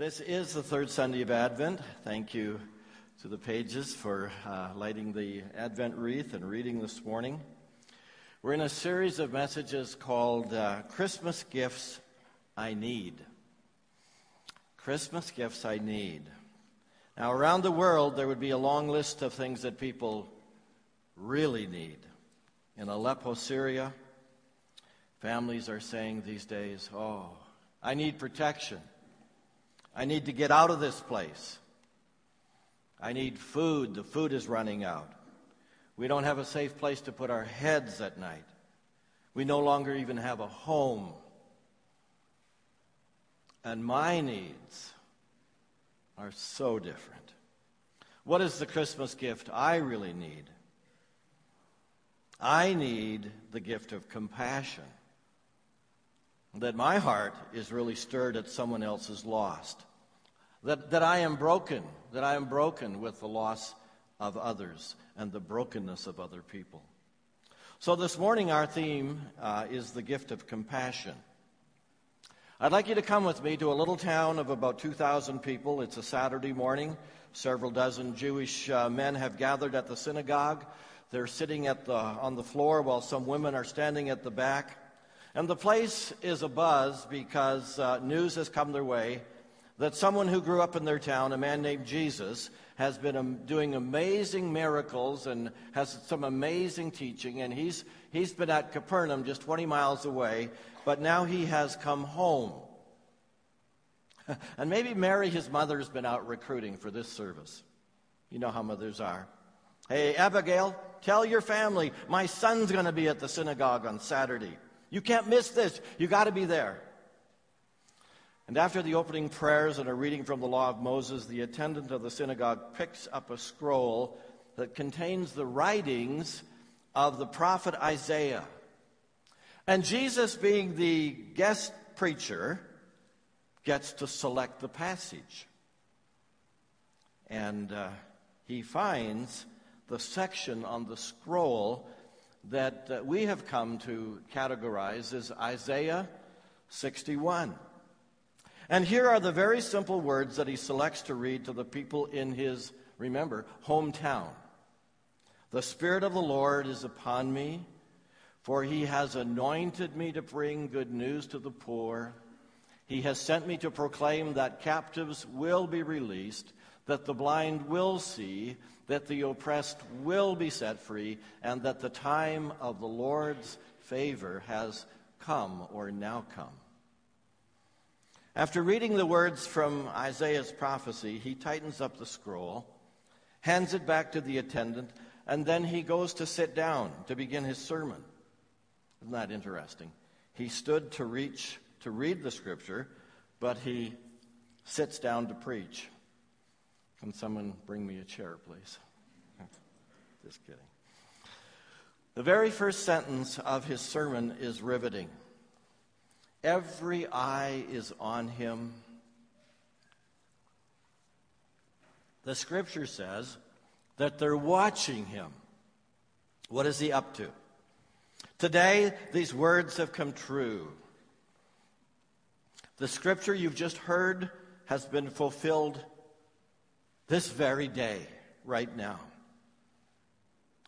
This is the third Sunday of Advent. Thank you to the pages for uh, lighting the Advent wreath and reading this morning. We're in a series of messages called uh, Christmas Gifts I Need. Christmas Gifts I Need. Now, around the world, there would be a long list of things that people really need. In Aleppo, Syria, families are saying these days, Oh, I need protection. I need to get out of this place. I need food. The food is running out. We don't have a safe place to put our heads at night. We no longer even have a home. And my needs are so different. What is the Christmas gift I really need? I need the gift of compassion. That my heart is really stirred at someone else's loss, That, that I am broken, that I am broken with the loss of others and the brokenness of other people. So this morning, our theme uh, is the gift of compassion. I'd like you to come with me to a little town of about 2,000 people. It's a Saturday morning. Several dozen Jewish uh, men have gathered at the synagogue. They're sitting at the, on the floor while some women are standing at the back. And the place is abuzz because uh, news has come their way that someone who grew up in their town, a man named Jesus, has been doing amazing miracles and has some amazing teaching. And he's, he's been at Capernaum, just 20 miles away, but now he has come home. and maybe Mary, his mother, has been out recruiting for this service. You know how mothers are. Hey, Abigail, tell your family my son's going to be at the synagogue on Saturday. You can't miss this. You got to be there. And after the opening prayers and a reading from the law of Moses, the attendant of the synagogue picks up a scroll that contains the writings of the prophet Isaiah. And Jesus, being the guest preacher, gets to select the passage. And uh, he finds the section on the scroll that uh, we have come to categorize as Isaiah 61. And here are the very simple words that he selects to read to the people in his, remember, hometown. The Spirit of the Lord is upon me, for he has anointed me to bring good news to the poor. He has sent me to proclaim that captives will be released, that the blind will see, that the oppressed will be set free, and that the time of the Lord's favor has come or now come. After reading the words from Isaiah's prophecy, he tightens up the scroll, hands it back to the attendant, and then he goes to sit down to begin his sermon. Isn't that interesting? He stood to reach to read the scripture, but he sits down to preach. Can someone bring me a chair, please? Just kidding. The very first sentence of his sermon is riveting. Every eye is on him. The scripture says that they're watching him. What is he up to? Today, these words have come true. The scripture you've just heard has been fulfilled this very day, right now.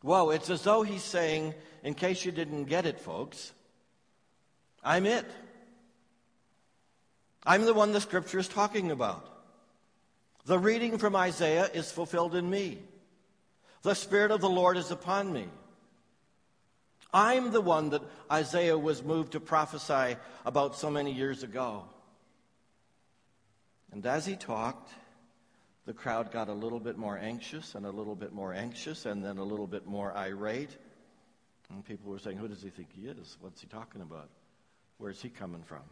Whoa, it's as though he's saying, in case you didn't get it, folks, I'm it. I'm the one the scripture is talking about. The reading from Isaiah is fulfilled in me. The Spirit of the Lord is upon me. I'm the one that Isaiah was moved to prophesy about so many years ago. And as he talked, the crowd got a little bit more anxious and a little bit more anxious and then a little bit more irate. And people were saying, Who does he think he is? What's he talking about? Where's he coming from?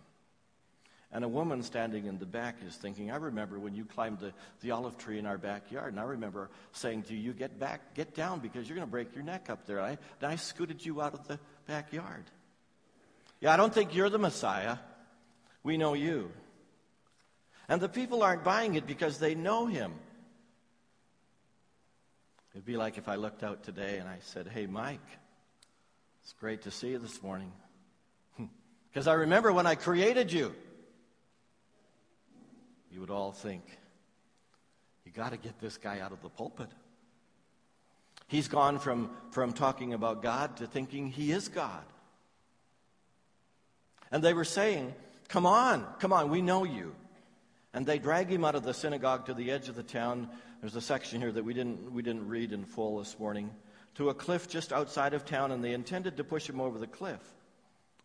And a woman standing in the back is thinking, I remember when you climbed the, the olive tree in our backyard, and I remember saying to you, get back, get down because you're going to break your neck up there. I, and I scooted you out of the backyard. Yeah, I don't think you're the Messiah. We know you. And the people aren't buying it because they know him. It'd be like if I looked out today and I said, Hey, Mike, it's great to see you this morning. Because I remember when I created you you would all think, you got to get this guy out of the pulpit. He's gone from, from talking about God to thinking he is God. And they were saying, Come on, come on, we know you. And they drag him out of the synagogue to the edge of the town. There's a section here that we didn't, we didn't read in full this morning. To a cliff just outside of town, and they intended to push him over the cliff.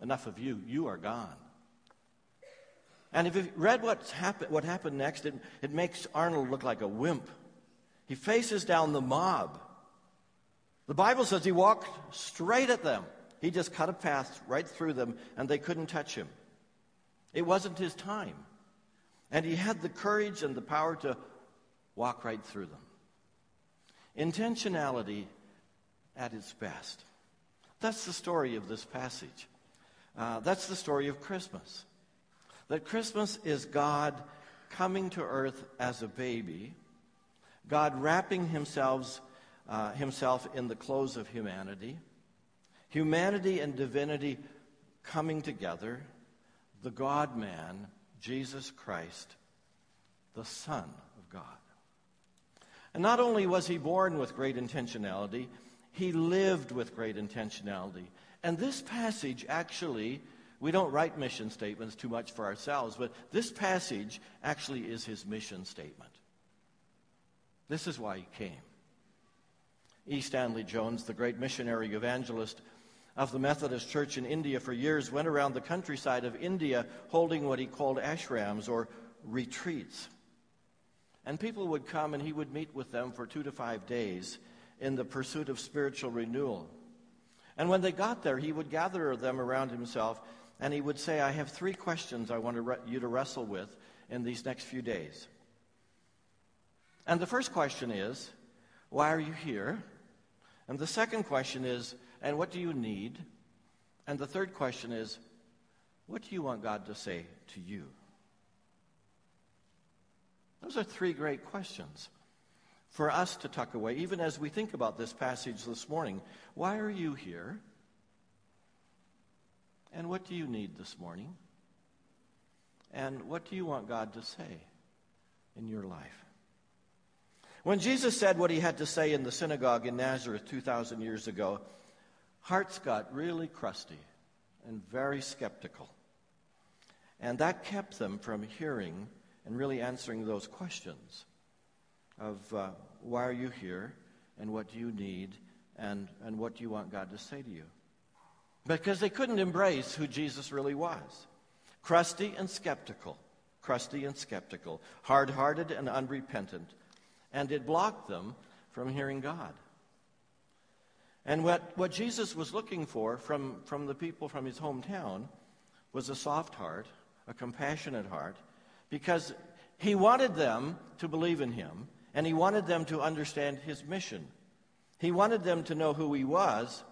Enough of you, you are gone. And if you read what's happen, what happened next, it, it makes Arnold look like a wimp. He faces down the mob. The Bible says he walked straight at them. He just cut a path right through them, and they couldn't touch him. It wasn't his time. And he had the courage and the power to walk right through them. Intentionality at its best. That's the story of this passage. Uh, that's the story of Christmas. That Christmas is God coming to earth as a baby, God wrapping himself, uh, himself in the clothes of humanity, humanity and divinity coming together the God man, Jesus Christ, the Son of God. And not only was he born with great intentionality, he lived with great intentionality. And this passage actually, we don't write mission statements too much for ourselves, but this passage actually is his mission statement. This is why he came. E. Stanley Jones, the great missionary evangelist, of the Methodist Church in India for years went around the countryside of India holding what he called ashrams or retreats. And people would come and he would meet with them for two to five days in the pursuit of spiritual renewal. And when they got there, he would gather them around himself and he would say, I have three questions I want to re- you to wrestle with in these next few days. And the first question is, Why are you here? And the second question is, and what do you need? And the third question is, what do you want God to say to you? Those are three great questions for us to tuck away, even as we think about this passage this morning. Why are you here? And what do you need this morning? And what do you want God to say in your life? When Jesus said what he had to say in the synagogue in Nazareth 2,000 years ago, hearts got really crusty and very skeptical. And that kept them from hearing and really answering those questions of uh, why are you here and what do you need and, and what do you want God to say to you? Because they couldn't embrace who Jesus really was. Crusty and skeptical, crusty and skeptical, hard hearted and unrepentant. And it blocked them from hearing God. And what, what Jesus was looking for from, from the people from his hometown was a soft heart, a compassionate heart, because he wanted them to believe in him, and he wanted them to understand his mission. He wanted them to know who he was,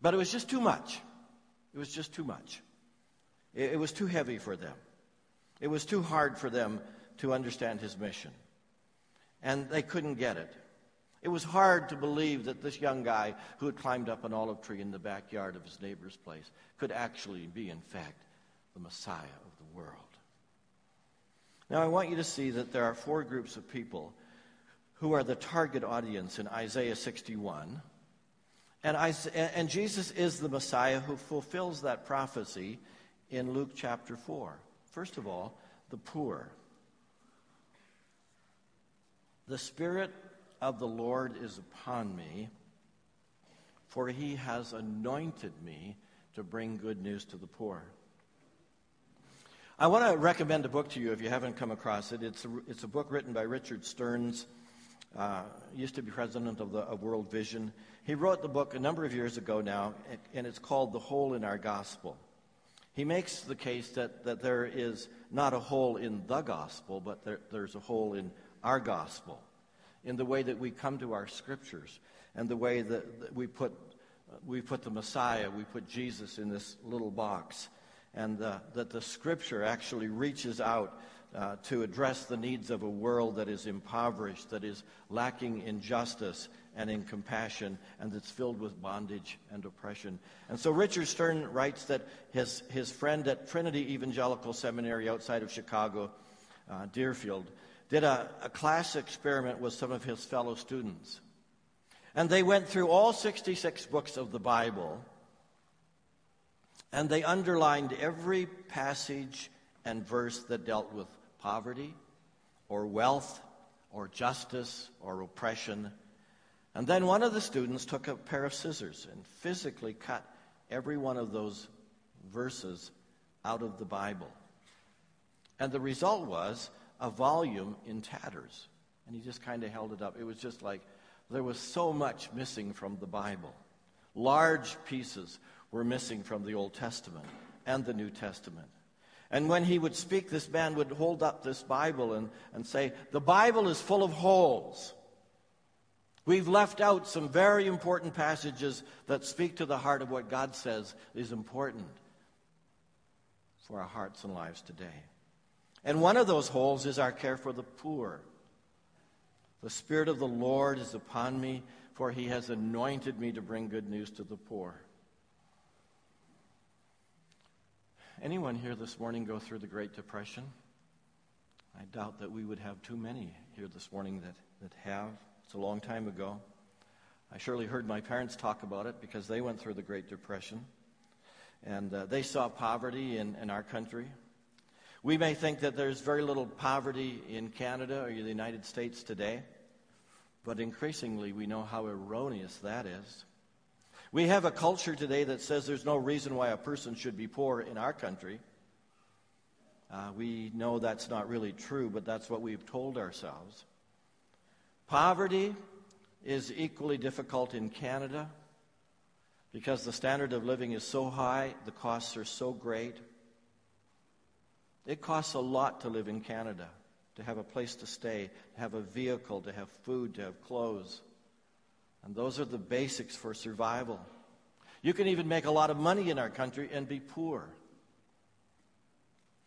but it was just too much. It was just too much. It, it was too heavy for them. It was too hard for them to understand his mission. And they couldn't get it. It was hard to believe that this young guy who had climbed up an olive tree in the backyard of his neighbor's place could actually be, in fact, the Messiah of the world. Now, I want you to see that there are four groups of people who are the target audience in Isaiah 61. And, I, and Jesus is the Messiah who fulfills that prophecy in Luke chapter 4. First of all, the poor. The Spirit of the Lord is upon me, for he has anointed me to bring good news to the poor. I want to recommend a book to you if you haven't come across it. It's a, it's a book written by Richard Stearns, uh, used to be president of, the, of World Vision. He wrote the book a number of years ago now, and it's called The Hole in Our Gospel. He makes the case that, that there is not a hole in the gospel, but there, there's a hole in our gospel in the way that we come to our scriptures and the way that, that we put we put the Messiah, we put Jesus in this little box, and that the scripture actually reaches out uh, to address the needs of a world that is impoverished, that is lacking in justice and in compassion, and that's filled with bondage and oppression. And so Richard Stern writes that his, his friend at Trinity Evangelical Seminary outside of Chicago uh, Deerfield, did a, a class experiment with some of his fellow students. And they went through all 66 books of the Bible, and they underlined every passage and verse that dealt with poverty or wealth or justice or oppression. And then one of the students took a pair of scissors and physically cut every one of those verses out of the Bible. And the result was a volume in tatters. And he just kind of held it up. It was just like there was so much missing from the Bible. Large pieces were missing from the Old Testament and the New Testament. And when he would speak, this man would hold up this Bible and, and say, The Bible is full of holes. We've left out some very important passages that speak to the heart of what God says is important for our hearts and lives today. And one of those holes is our care for the poor. The Spirit of the Lord is upon me, for he has anointed me to bring good news to the poor. Anyone here this morning go through the Great Depression? I doubt that we would have too many here this morning that, that have. It's a long time ago. I surely heard my parents talk about it because they went through the Great Depression. And uh, they saw poverty in, in our country. We may think that there's very little poverty in Canada or the United States today, but increasingly we know how erroneous that is. We have a culture today that says there's no reason why a person should be poor in our country. Uh, we know that's not really true, but that's what we've told ourselves. Poverty is equally difficult in Canada because the standard of living is so high, the costs are so great. It costs a lot to live in Canada, to have a place to stay, to have a vehicle, to have food, to have clothes. And those are the basics for survival. You can even make a lot of money in our country and be poor.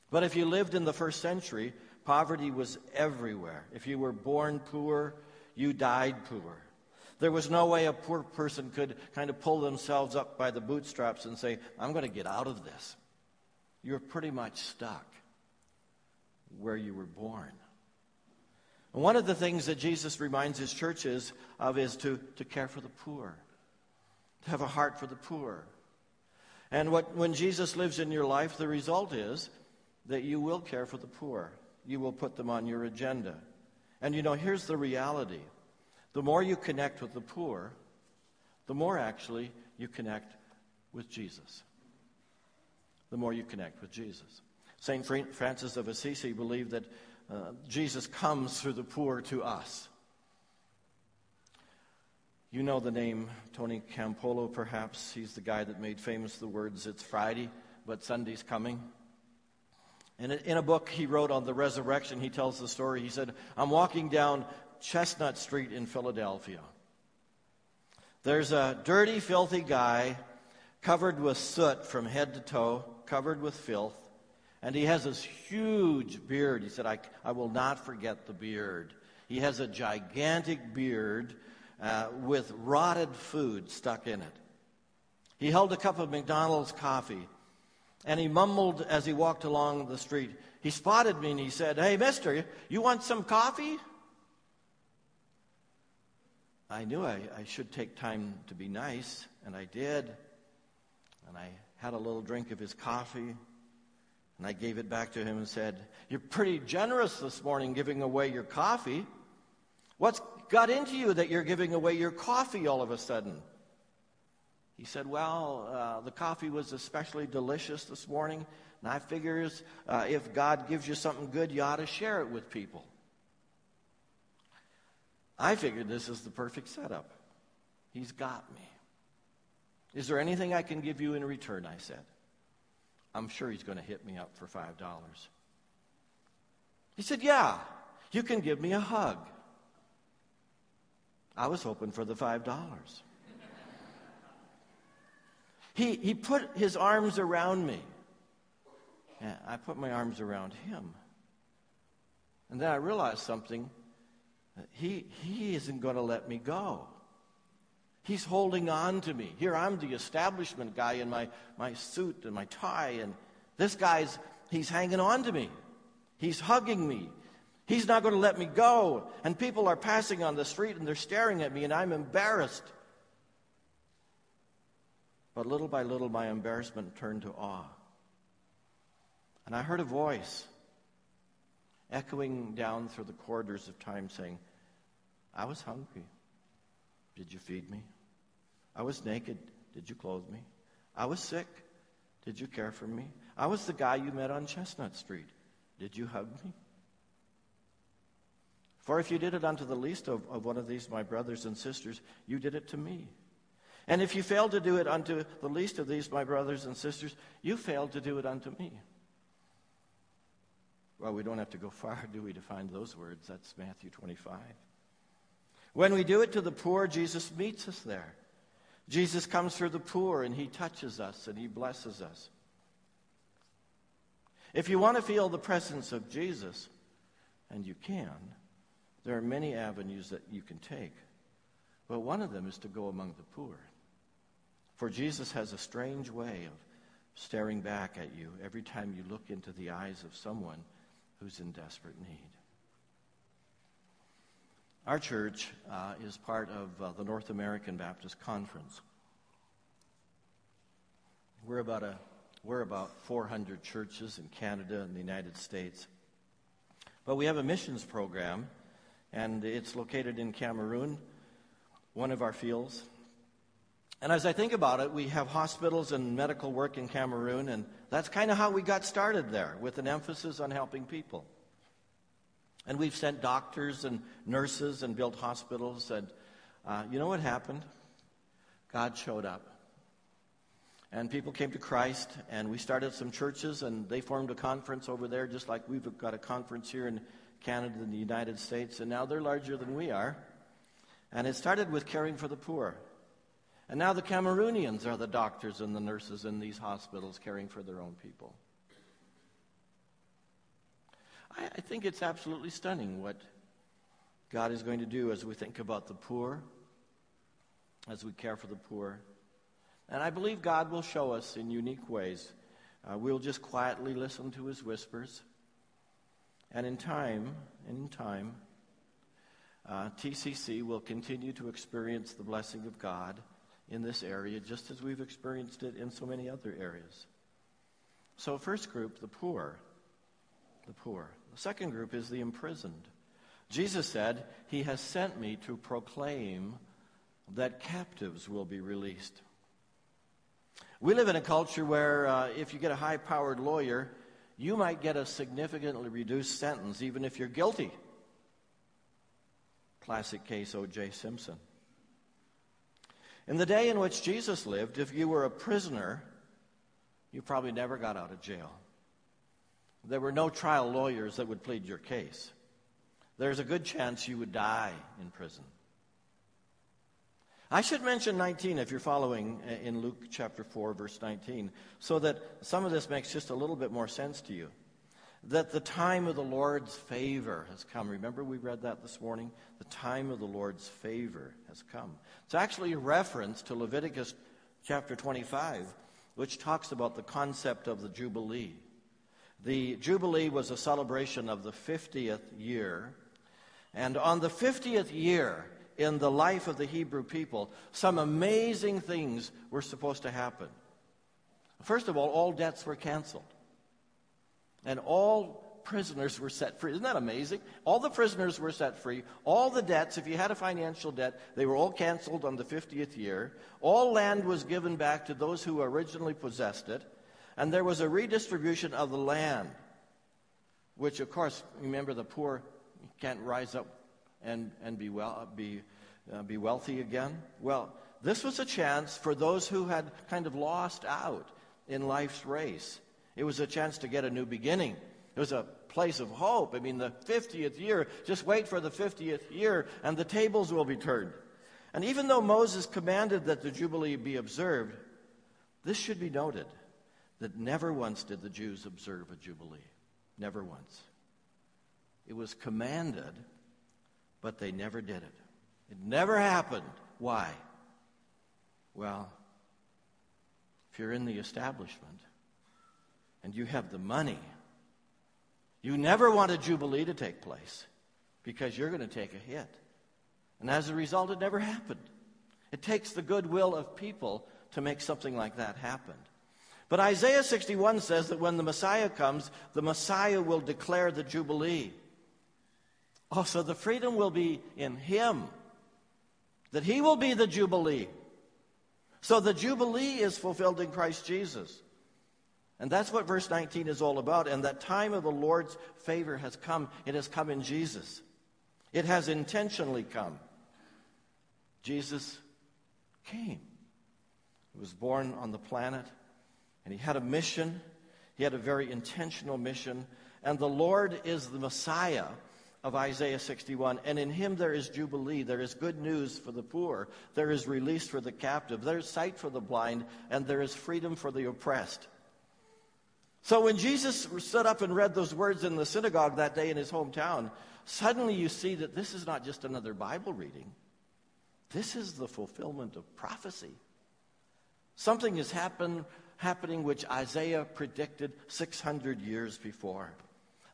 But if you lived in the first century, poverty was everywhere. If you were born poor, you died poor. There was no way a poor person could kind of pull themselves up by the bootstraps and say, I'm going to get out of this. You're pretty much stuck where you were born. And one of the things that Jesus reminds his churches of is to, to care for the poor, to have a heart for the poor. And what, when Jesus lives in your life, the result is that you will care for the poor. You will put them on your agenda. And you know, here's the reality the more you connect with the poor, the more actually you connect with Jesus. The more you connect with Jesus. St. Francis of Assisi believed that uh, Jesus comes through the poor to us. You know the name Tony Campolo, perhaps. He's the guy that made famous the words, It's Friday, but Sunday's coming. And in a book he wrote on the resurrection, he tells the story. He said, I'm walking down Chestnut Street in Philadelphia. There's a dirty, filthy guy covered with soot from head to toe, covered with filth, and he has this huge beard. He said, I, I will not forget the beard. He has a gigantic beard uh, with rotted food stuck in it. He held a cup of McDonald's coffee, and he mumbled as he walked along the street. He spotted me and he said, Hey, mister, you want some coffee? I knew I, I should take time to be nice, and I did. And I had a little drink of his coffee, and I gave it back to him and said, You're pretty generous this morning giving away your coffee. What's got into you that you're giving away your coffee all of a sudden? He said, Well, uh, the coffee was especially delicious this morning, and I figures uh, if God gives you something good, you ought to share it with people. I figured this is the perfect setup. He's got me. Is there anything I can give you in return? I said. I'm sure he's going to hit me up for $5. He said, Yeah, you can give me a hug. I was hoping for the $5. he, he put his arms around me. And I put my arms around him. And then I realized something he, he isn't going to let me go. He's holding on to me. Here I'm the establishment guy in my, my suit and my tie, and this guy's, he's hanging on to me. He's hugging me. He's not going to let me go. And people are passing on the street and they're staring at me, and I'm embarrassed. But little by little, my embarrassment turned to awe. And I heard a voice echoing down through the corridors of time saying, I was hungry. Did you feed me? I was naked. Did you clothe me? I was sick. Did you care for me? I was the guy you met on Chestnut Street. Did you hug me? For if you did it unto the least of, of one of these, my brothers and sisters, you did it to me. And if you failed to do it unto the least of these, my brothers and sisters, you failed to do it unto me. Well, we don't have to go far, do we, to find those words? That's Matthew 25. When we do it to the poor, Jesus meets us there. Jesus comes for the poor and he touches us and he blesses us. If you want to feel the presence of Jesus, and you can, there are many avenues that you can take. But one of them is to go among the poor. For Jesus has a strange way of staring back at you every time you look into the eyes of someone who's in desperate need. Our church uh, is part of uh, the North American Baptist Conference. We're about, a, we're about 400 churches in Canada and the United States. But we have a missions program, and it's located in Cameroon, one of our fields. And as I think about it, we have hospitals and medical work in Cameroon, and that's kind of how we got started there, with an emphasis on helping people. And we've sent doctors and nurses and built hospitals. And uh, you know what happened? God showed up. And people came to Christ, and we started some churches, and they formed a conference over there, just like we've got a conference here in Canada and the United States. And now they're larger than we are. And it started with caring for the poor. And now the Cameroonians are the doctors and the nurses in these hospitals caring for their own people. I, think it's absolutely stunning what God is going to do as we think about the poor, as we care for the poor. And I believe God will show us in unique ways. Uh, we'll just quietly listen to his whispers. And in time, in time, uh, TCC will continue to experience the blessing of God in this area, just as we've experienced it in so many other areas. So, first group, the poor. The poor. The second group is the imprisoned. Jesus said, He has sent me to proclaim that captives will be released. We live in a culture where uh, if you get a high powered lawyer, you might get a significantly reduced sentence, even if you're guilty. Classic case O.J. Simpson. In the day in which Jesus lived, if you were a prisoner, you probably never got out of jail. There were no trial lawyers that would plead your case. There's a good chance you would die in prison. I should mention 19 if you're following uh, in Luke chapter 4, verse 19, so that some of this makes just a little bit more sense to you. That the time of the Lord's favor has come. Remember, we read that this morning? The time of the Lord's favor has come. It's actually a reference to Leviticus chapter 25, which talks about the concept of the Jubilee. The Jubilee was a celebration of the 50th year. And on the 50th year in the life of the Hebrew people, some amazing things were supposed to happen. First of all, all debts were canceled. And all prisoners were set free. Isn't that amazing? All the prisoners were set free. All the debts, if you had a financial debt, they were all canceled on the 50th year. All land was given back to those who originally possessed it and there was a redistribution of the land, which, of course, remember the poor can't rise up and, and be, well, be, uh, be wealthy again. Well, this was a chance for those who had kind of lost out in life's race. It was a chance to get a new beginning. It was a place of hope. I mean, the 50th year, just wait for the 50th year, and the tables will be turned. And even though Moses commanded that the Jubilee be observed, this should be noted that never once did the Jews observe a Jubilee. Never once. It was commanded, but they never did it. It never happened. Why? Well, if you're in the establishment and you have the money, You never want a Jubilee to take place because you're going to take a hit. And as a result, it never happened. It takes the goodwill of people to make something like that happen. But Isaiah 61 says that when the Messiah comes, the Messiah will declare the Jubilee. Oh, so the freedom will be in Him, that He will be the Jubilee. So the Jubilee is fulfilled in Christ Jesus. And that's what verse 19 is all about. And that time of the Lord's favor has come. It has come in Jesus. It has intentionally come. Jesus came. He was born on the planet, and he had a mission. He had a very intentional mission. And the Lord is the Messiah of Isaiah 61. And in him there is jubilee. There is good news for the poor. There is release for the captive. There is sight for the blind. And there is freedom for the oppressed. So when Jesus stood up and read those words in the synagogue that day in his hometown, suddenly you see that this is not just another Bible reading. This is the fulfillment of prophecy. Something has happen, happening which Isaiah predicted 600 years before.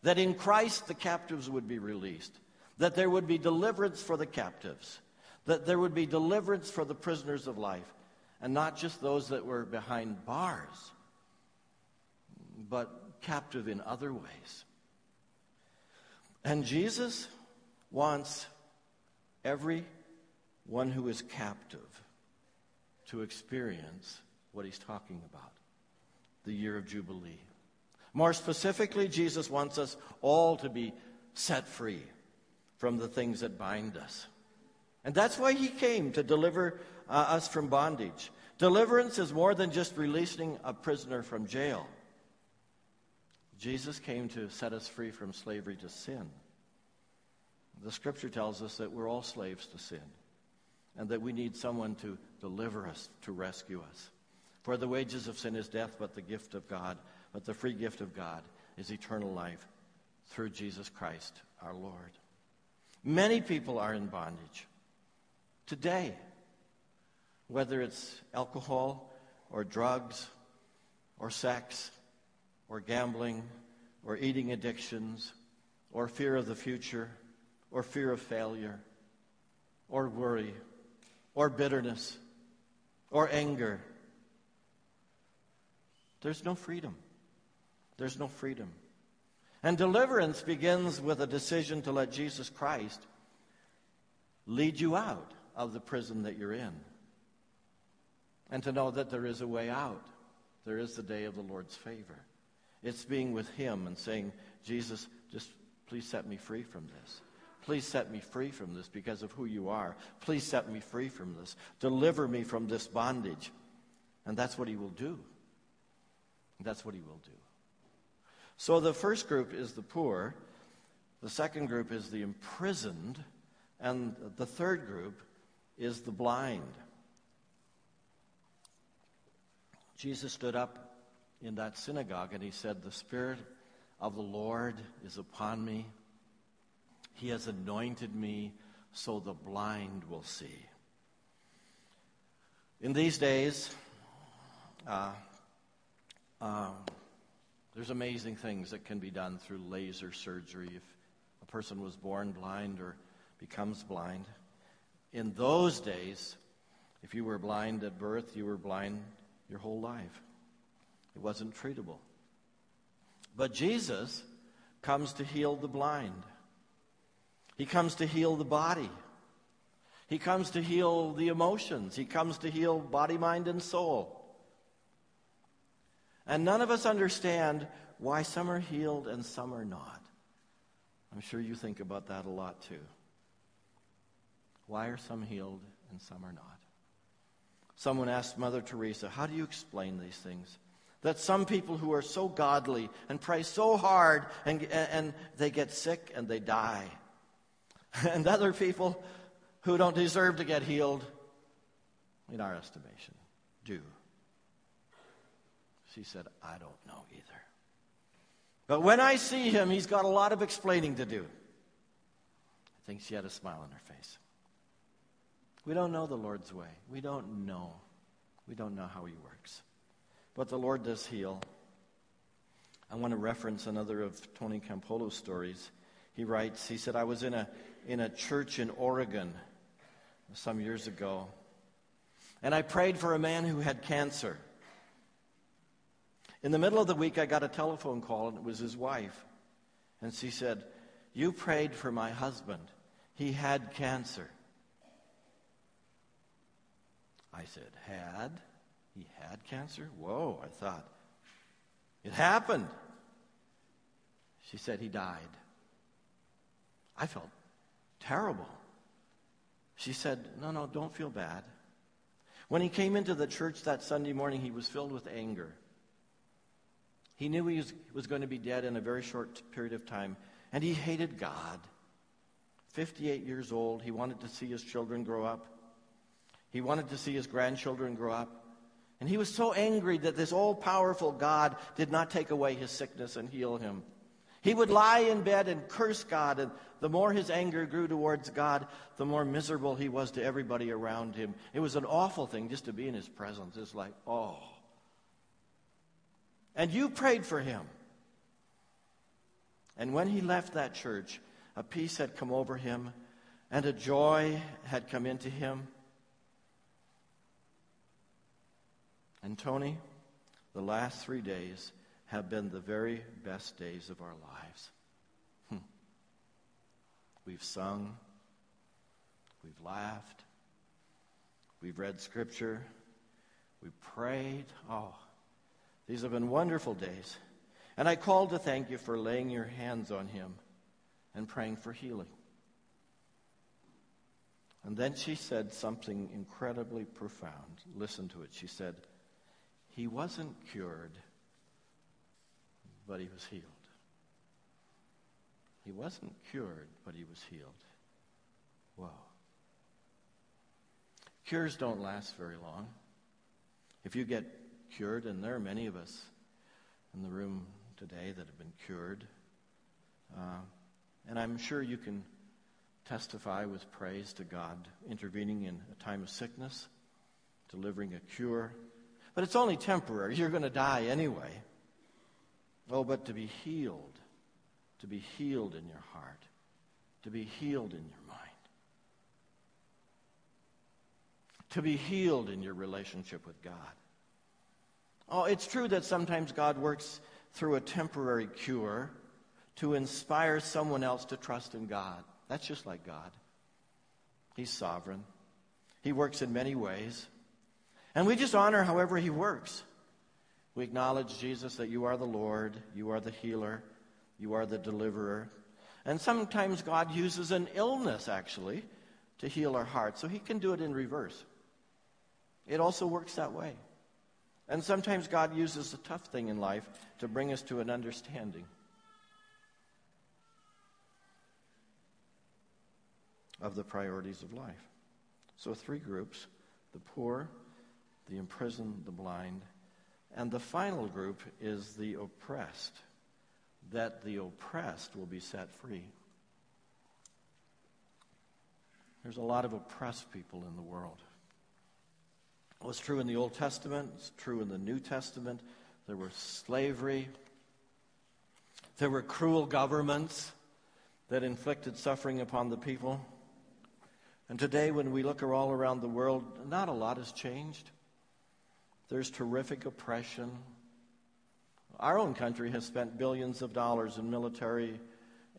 That in Christ the captives would be released, that there would be deliverance for the captives, that there would be deliverance for the prisoners of life, and not just those that were behind bars, but captive in other ways. And Jesus wants every one who is captive to experience what he's talking about the year of Jubilee. More specifically, Jesus wants us all to be set free from the things that bind us. And that's why he came to deliver uh, us from bondage. Deliverance is more than just releasing a prisoner from jail. Jesus came to set us free from slavery to sin. The scripture tells us that we're all slaves to sin and that we need someone to deliver us, to rescue us. For the wages of sin is death, but the gift of God, but the free gift of God is eternal life through Jesus Christ our Lord. Many people are in bondage today, whether it's alcohol or drugs or sex or gambling or eating addictions or fear of the future or fear of failure or worry or bitterness or anger. There's no freedom. There's no freedom. And deliverance begins with a decision to let Jesus Christ lead you out of the prison that you're in. And to know that there is a way out. There is the day of the Lord's favor. It's being with Him and saying, Jesus, just please set me free from this. Please set me free from this because of who you are. Please set me free from this. Deliver me from this bondage. And that's what he will do. That's what he will do. So the first group is the poor, the second group is the imprisoned, and the third group is the blind. Jesus stood up in that synagogue and he said, The Spirit of the Lord is upon me he has anointed me so the blind will see. In these days, uh, uh, there's amazing things that can be done through laser surgery if a person was born blind or becomes blind. In those days, if you were blind at birth, you were blind your whole life. It wasn't treatable. But Jesus comes to heal the blind. He comes to heal the body. He comes to heal the emotions. He comes to heal body, mind, and soul. And none of us understand why some are healed and some are not. I'm sure you think about that a lot too. Why are some healed and some are not? Someone asked Mother Teresa, How do you explain these things? That some people who are so godly and pray so hard and, and they get sick and they die. and other people who don't deserve to get healed, in our estimation, do. She said, I don't know either. But when I see him, he's got a lot of explaining to do. I think she had a smile on her face. We don't know the Lord's way. We don't know. We don't know how he works. But the Lord does heal. I want to reference another of Tony Campolo's stories. He writes, he said, I was in a, in a church in Oregon some years ago, and I prayed for a man who had cancer. In the middle of the week, I got a telephone call, and it was his wife. And she said, You prayed for my husband. He had cancer. I said, Had? He had cancer? Whoa, I thought. It happened. She said, He died. I felt terrible. She said, No, no, don't feel bad. When he came into the church that Sunday morning, he was filled with anger. He knew he was, was going to be dead in a very short period of time, and he hated God. 58 years old, he wanted to see his children grow up. He wanted to see his grandchildren grow up. And he was so angry that this all powerful God did not take away his sickness and heal him. He would lie in bed and curse God, and the more his anger grew towards God, the more miserable he was to everybody around him. It was an awful thing just to be in his presence. It's like, oh. And you prayed for him. And when he left that church, a peace had come over him, and a joy had come into him. And Tony, the last three days, have been the very best days of our lives. Hmm. We've sung, we've laughed, we've read scripture, we've prayed. Oh, these have been wonderful days. And I called to thank you for laying your hands on him and praying for healing. And then she said something incredibly profound. Listen to it. She said, He wasn't cured but he was healed. He wasn't cured, but he was healed. Whoa. Cures don't last very long. If you get cured, and there are many of us in the room today that have been cured, uh, and I'm sure you can testify with praise to God intervening in a time of sickness, delivering a cure. But it's only temporary. You're going to die anyway. Oh, but to be healed, to be healed in your heart, to be healed in your mind, to be healed in your relationship with God. Oh, it's true that sometimes God works through a temporary cure to inspire someone else to trust in God. That's just like God. He's sovereign. He works in many ways. And we just honor however He works. We acknowledge, Jesus, that you are the Lord, you are the healer, you are the deliverer. And sometimes God uses an illness, actually, to heal our hearts. So he can do it in reverse. It also works that way. And sometimes God uses a tough thing in life to bring us to an understanding of the priorities of life. So, three groups the poor, the imprisoned, the blind, and the final group is the oppressed, that the oppressed will be set free. There's a lot of oppressed people in the world. Was true in the Old Testament, it's true in the New Testament. There was slavery, there were cruel governments that inflicted suffering upon the people. And today, when we look all around the world, not a lot has changed. There's terrific oppression. Our own country has spent billions of dollars in military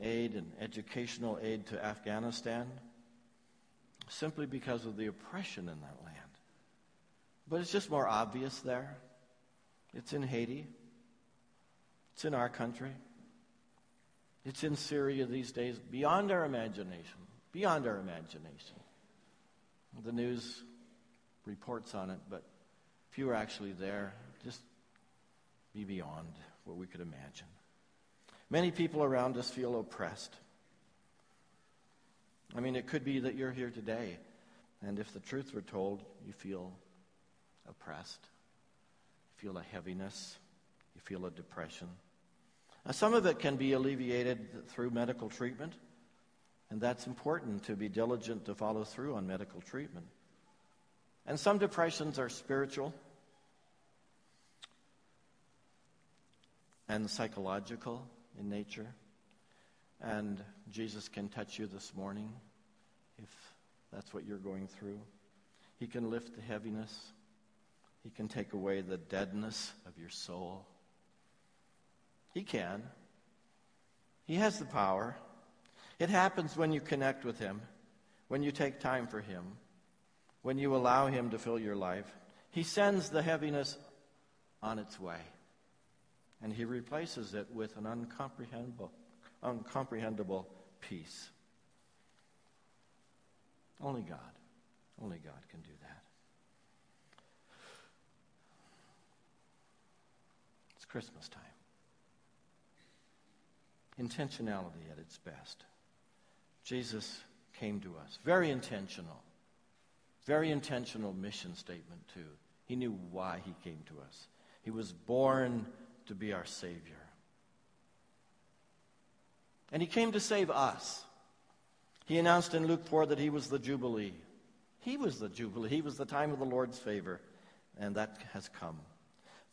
aid and educational aid to Afghanistan simply because of the oppression in that land. But it's just more obvious there. It's in Haiti. It's in our country. It's in Syria these days, beyond our imagination. Beyond our imagination. The news reports on it, but if you were actually there, just be beyond what we could imagine. Many people around us feel oppressed. I mean, it could be that you're here today, and if the truth were told, you feel oppressed. You feel a heaviness. You feel a depression. Now, some of it can be alleviated through medical treatment, and that's important to be diligent to follow through on medical treatment. And some depressions are spiritual. and psychological in nature. And Jesus can touch you this morning if that's what you're going through. He can lift the heaviness. He can take away the deadness of your soul. He can. He has the power. It happens when you connect with Him, when you take time for Him, when you allow Him to fill your life. He sends the heaviness on its way, and He replaces it with an uncomprehendable, uncomprehendable peace. Only God, only God can do that. It's Christmas time. Intentionality at its best. Jesus came to us. Very intentional. Very intentional mission statement, too. He knew why he came to us. He was born to be our Savior. And he came to save us. He announced in Luke 4 that he was the Jubilee. He was the Jubilee. He was the time of the Lord's favor, and that has come.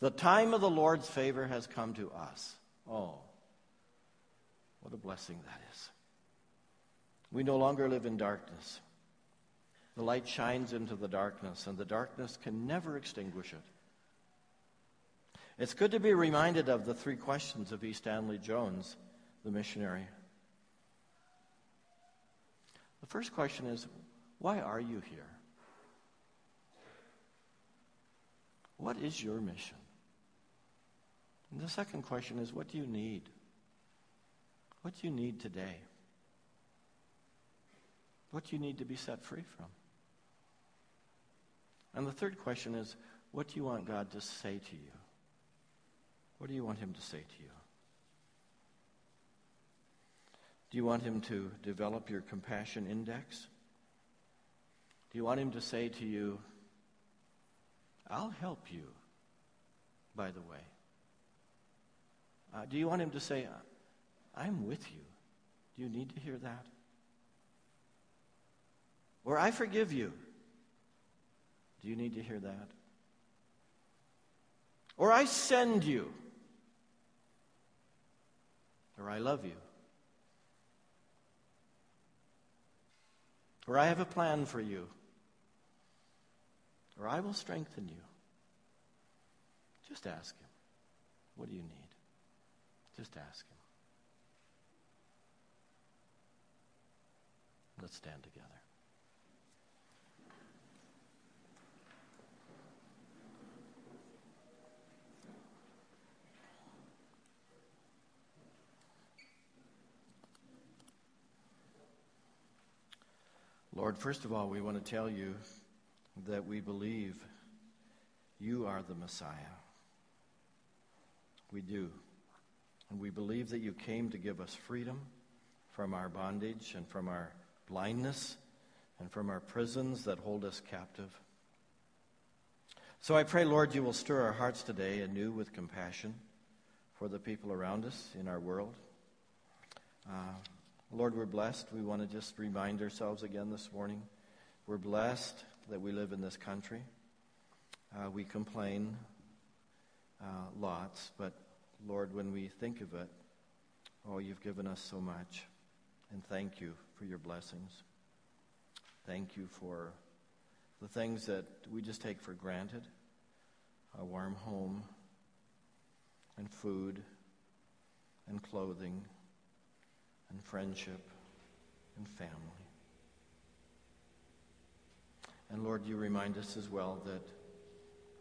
The time of the Lord's favor has come to us. Oh, what a blessing that is. We no longer live in darkness. The light shines into the darkness, and the darkness can never extinguish it. It's good to be reminded of the three questions of E. Stanley Jones, the missionary. The first question is why are you here? What is your mission? And the second question is what do you need? What do you need today? What do you need to be set free from? And the third question is what do you want God to say to you? What do you want Him to say to you? Do you want Him to develop your compassion index? Do you want Him to say to you, I'll help you, by the way? Uh, do you want Him to say, I'm with you? Do you need to hear that? Or I forgive you. Do you need to hear that? Or I send you. Or I love you. Or I have a plan for you. Or I will strengthen you. Just ask Him. What do you need? Just ask Him. Let's stand together. Lord, first of all, we want to tell you that we believe you are the Messiah. We do. And we believe that you came to give us freedom from our bondage and from our blindness and from our prisons that hold us captive. So I pray, Lord, you will stir our hearts today anew with compassion for the people around us in our world. Uh, Lord, we're blessed. We want to just remind ourselves again this morning. We're blessed that we live in this country. Uh, we complain uh, lots, but Lord, when we think of it, oh, you've given us so much. And thank you for your blessings. Thank you for the things that we just take for granted a warm home, and food, and clothing and friendship and family. And Lord, you remind us as well that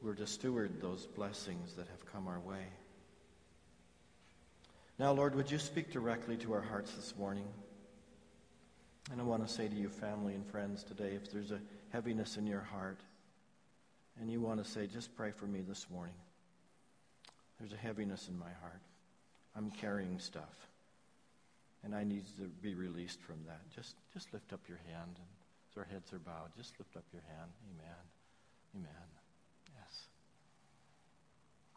we're to steward those blessings that have come our way. Now, Lord, would you speak directly to our hearts this morning? And I want to say to you, family and friends, today, if there's a heaviness in your heart and you want to say, just pray for me this morning. There's a heaviness in my heart. I'm carrying stuff and I need to be released from that. Just, just lift up your hand, and as our heads are bowed, just lift up your hand. Amen. Amen. Yes.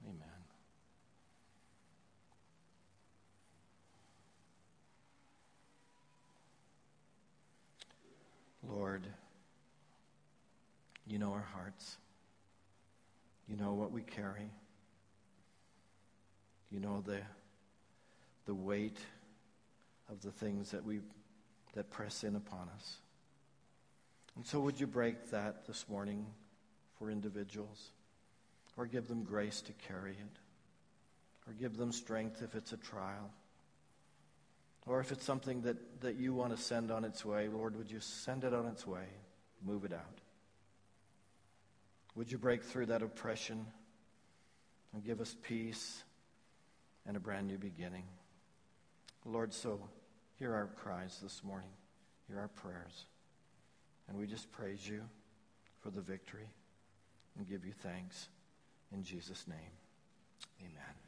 Amen. Lord, you know our hearts. You know what we carry. You know the, the weight of the things that we that press in upon us. And so would you break that this morning for individuals? Or give them grace to carry it? Or give them strength if it's a trial? Or if it's something that, that you want to send on its way, Lord, would you send it on its way? Move it out. Would you break through that oppression and give us peace and a brand new beginning? Lord, so hear our cries this morning, hear our prayers. And we just praise you for the victory and give you thanks. In Jesus' name, amen.